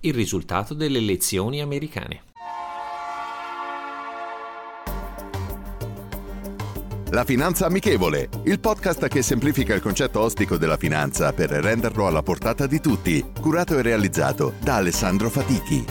Il risultato delle elezioni americane. La Finanza Amichevole, il podcast che semplifica il concetto ostico della finanza per renderlo alla portata di tutti, curato e realizzato da Alessandro Fatichi.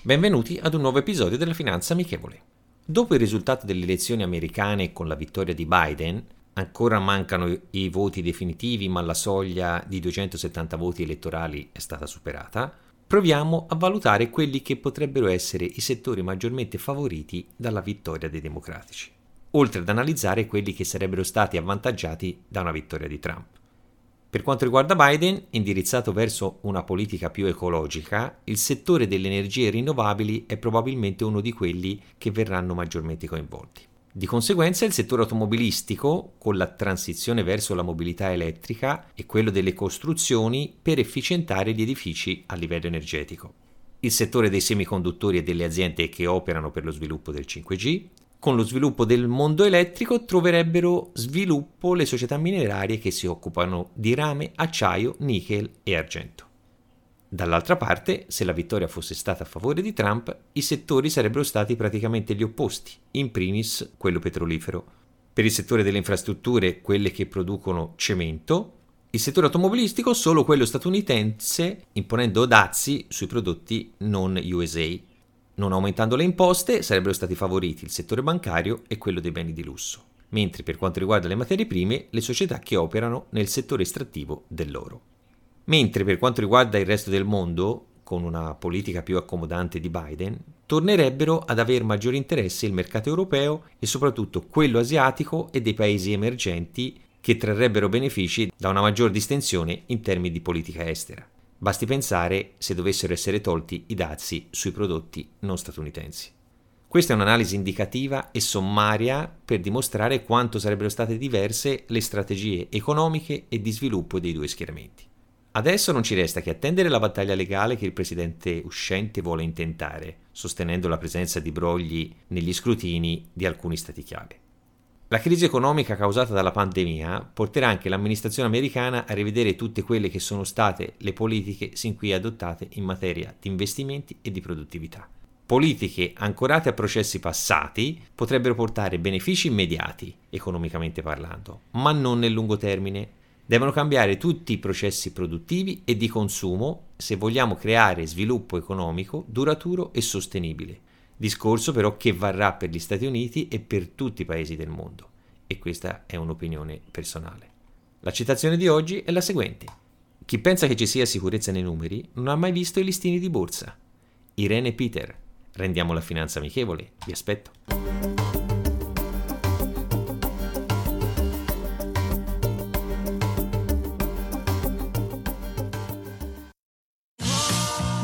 Benvenuti ad un nuovo episodio della Finanza Amichevole. Dopo il risultato delle elezioni americane con la vittoria di Biden, ancora mancano i voti definitivi, ma la soglia di 270 voti elettorali è stata superata proviamo a valutare quelli che potrebbero essere i settori maggiormente favoriti dalla vittoria dei democratici, oltre ad analizzare quelli che sarebbero stati avvantaggiati da una vittoria di Trump. Per quanto riguarda Biden, indirizzato verso una politica più ecologica, il settore delle energie rinnovabili è probabilmente uno di quelli che verranno maggiormente coinvolti. Di conseguenza il settore automobilistico, con la transizione verso la mobilità elettrica, e quello delle costruzioni per efficientare gli edifici a livello energetico. Il settore dei semiconduttori e delle aziende che operano per lo sviluppo del 5G. Con lo sviluppo del mondo elettrico troverebbero sviluppo le società minerarie che si occupano di rame, acciaio, nickel e argento. Dall'altra parte, se la vittoria fosse stata a favore di Trump, i settori sarebbero stati praticamente gli opposti, in primis quello petrolifero. Per il settore delle infrastrutture, quelle che producono cemento, il settore automobilistico solo quello statunitense, imponendo dazi sui prodotti non USA. Non aumentando le imposte, sarebbero stati favoriti il settore bancario e quello dei beni di lusso, mentre per quanto riguarda le materie prime, le società che operano nel settore estrattivo dell'oro. Mentre per quanto riguarda il resto del mondo, con una politica più accomodante di Biden, tornerebbero ad aver maggiore interesse il mercato europeo e soprattutto quello asiatico e dei paesi emergenti che trarrebbero benefici da una maggior distensione in termini di politica estera. Basti pensare se dovessero essere tolti i dazi sui prodotti non statunitensi. Questa è un'analisi indicativa e sommaria per dimostrare quanto sarebbero state diverse le strategie economiche e di sviluppo dei due schieramenti. Adesso non ci resta che attendere la battaglia legale che il presidente uscente vuole intentare, sostenendo la presenza di brogli negli scrutini di alcuni stati chiave. La crisi economica causata dalla pandemia porterà anche l'amministrazione americana a rivedere tutte quelle che sono state le politiche sin qui adottate in materia di investimenti e di produttività. Politiche ancorate a processi passati potrebbero portare benefici immediati, economicamente parlando, ma non nel lungo termine, Devono cambiare tutti i processi produttivi e di consumo se vogliamo creare sviluppo economico duraturo e sostenibile. Discorso però che varrà per gli Stati Uniti e per tutti i paesi del mondo. E questa è un'opinione personale. La citazione di oggi è la seguente. Chi pensa che ci sia sicurezza nei numeri non ha mai visto i listini di borsa. Irene Peter. Rendiamo la finanza amichevole. Vi aspetto.